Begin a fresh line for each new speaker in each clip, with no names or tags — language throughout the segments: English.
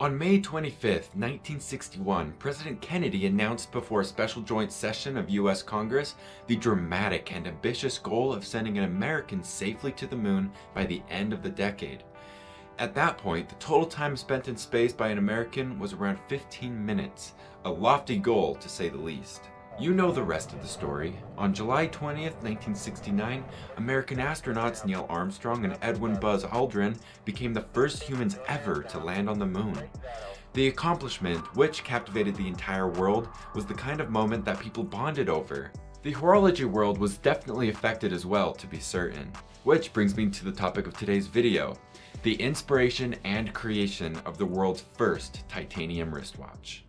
On May 25, 1961, President Kennedy announced before a special joint session of US Congress the dramatic and ambitious goal of sending an American safely to the moon by the end of the decade. At that point, the total time spent in space by an American was around 15 minutes, a lofty goal to say the least. You know the rest of the story. On July 20th, 1969, American astronauts Neil Armstrong and Edwin Buzz Aldrin became the first humans ever to land on the moon. The accomplishment, which captivated the entire world, was the kind of moment that people bonded over. The horology world was definitely affected as well, to be certain. Which brings me to the topic of today's video, the inspiration and creation of the world's first titanium wristwatch.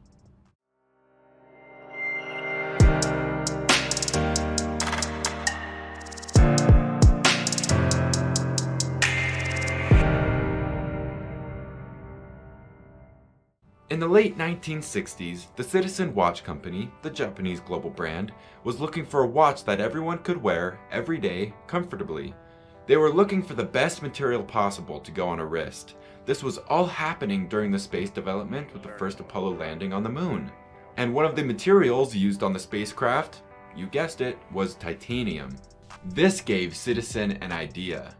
In the late 1960s, the Citizen Watch Company, the Japanese global brand, was looking for a watch that everyone could wear every day comfortably. They were looking for the best material possible to go on a wrist. This was all happening during the space development with the first Apollo landing on the moon. And one of the materials used on the spacecraft, you guessed it, was titanium. This gave Citizen an idea.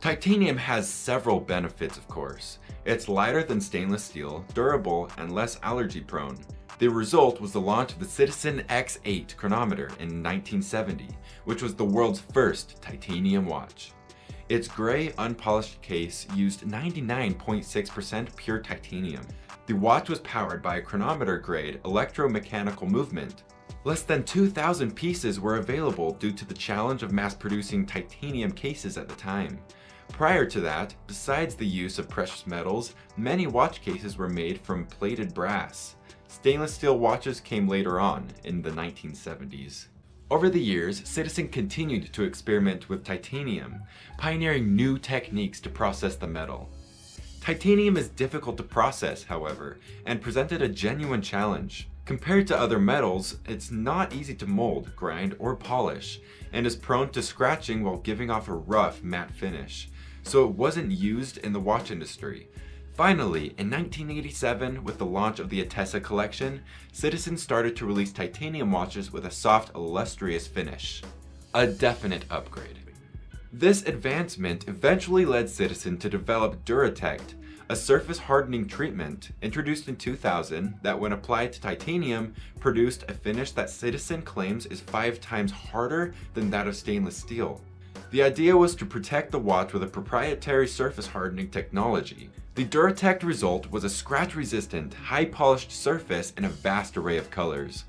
Titanium has several benefits, of course. It's lighter than stainless steel, durable, and less allergy prone. The result was the launch of the Citizen X8 chronometer in 1970, which was the world's first titanium watch. Its gray, unpolished case used 99.6% pure titanium. The watch was powered by a chronometer-grade electromechanical movement. Less than 2,000 pieces were available due to the challenge of mass-producing titanium cases at the time. Prior to that, besides the use of precious metals, many watch cases were made from plated brass. Stainless steel watches came later on, in the 1970s. Over the years, Citizen continued to experiment with titanium, pioneering new techniques to process the metal. Titanium is difficult to process, however, and presented a genuine challenge. Compared to other metals, it's not easy to mold, grind, or polish, and is prone to scratching while giving off a rough, matte finish so it wasn't used in the watch industry. Finally, in 1987, with the launch of the Attesa collection, Citizen started to release titanium watches with a soft, lustrous finish. A definite upgrade. This advancement eventually led Citizen to develop Duratect, a surface hardening treatment introduced in 2000 that when applied to titanium produced a finish that Citizen claims is five times harder than that of stainless steel. The idea was to protect the watch with a proprietary surface hardening technology. The Duratect result was a scratch-resistant, high-polished surface in a vast array of colors.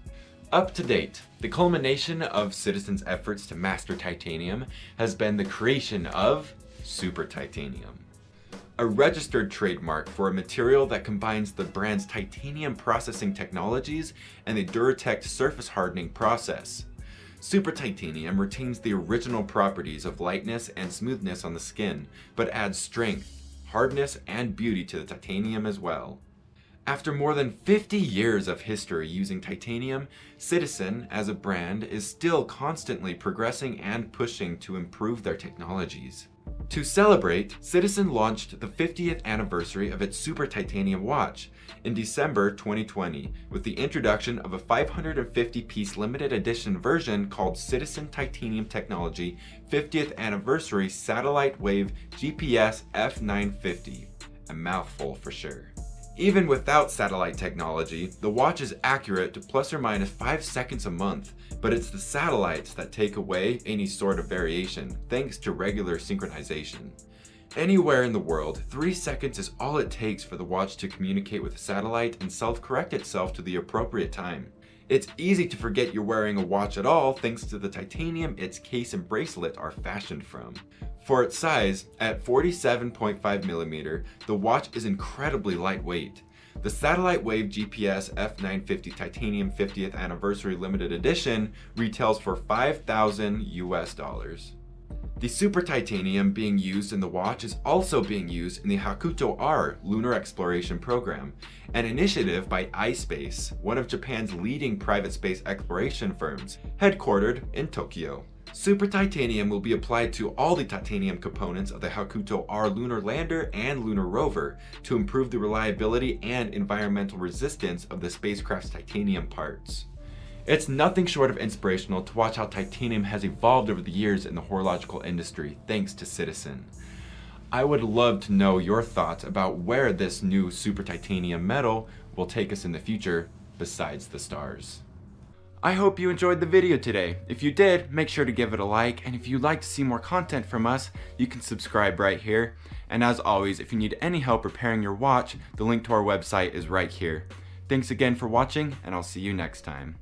Up to date, the culmination of Citizen's efforts to master titanium has been the creation of Super Titanium. A registered trademark for a material that combines the brand's titanium processing technologies and the Duratect surface hardening process. Super Titanium retains the original properties of lightness and smoothness on the skin, but adds strength, hardness, and beauty to the titanium as well. After more than 50 years of history using titanium, Citizen, as a brand, is still constantly progressing and pushing to improve their technologies. To celebrate, Citizen launched the 50th anniversary of its Super Titanium watch in December 2020 with the introduction of a 550-piece limited edition version called Citizen Titanium Technology 50th Anniversary Satellite Wave GPS F950. A mouthful for sure. Even without satellite technology, the watch is accurate to plus or minus 5 seconds a month, but it's the satellites that take away any sort of variation, thanks to regular synchronization. Anywhere in the world, 3 seconds is all it takes for the watch to communicate with a satellite and self-correct itself to the appropriate time. It's easy to forget you're wearing a watch at all thanks to the titanium its case and bracelet are fashioned from. For its size, at 47.5 millimeter, the watch is incredibly lightweight. The Satellite Wave GPS F950 Titanium 50th Anniversary Limited Edition retails for 5,000 US dollars. The super titanium being used in the watch is also being used in the Hakuto R lunar exploration program, an initiative by iSpace, one of Japan's leading private space exploration firms, headquartered in Tokyo. Super Titanium will be applied to all the titanium components of the Hakuto R lunar lander and lunar rover to improve the reliability and environmental resistance of the spacecraft's titanium parts. It's nothing short of inspirational to watch how titanium has evolved over the years in the horological industry thanks to Citizen. I would love to know your thoughts about where this new super titanium metal will take us in the future besides the stars. I hope you enjoyed the video today. If you did, make sure to give it a like, and if you'd like to see more content from us, you can subscribe right here. And as always, if you need any help repairing your watch, the link to our website is right here. Thanks again for watching, and I'll see you next time.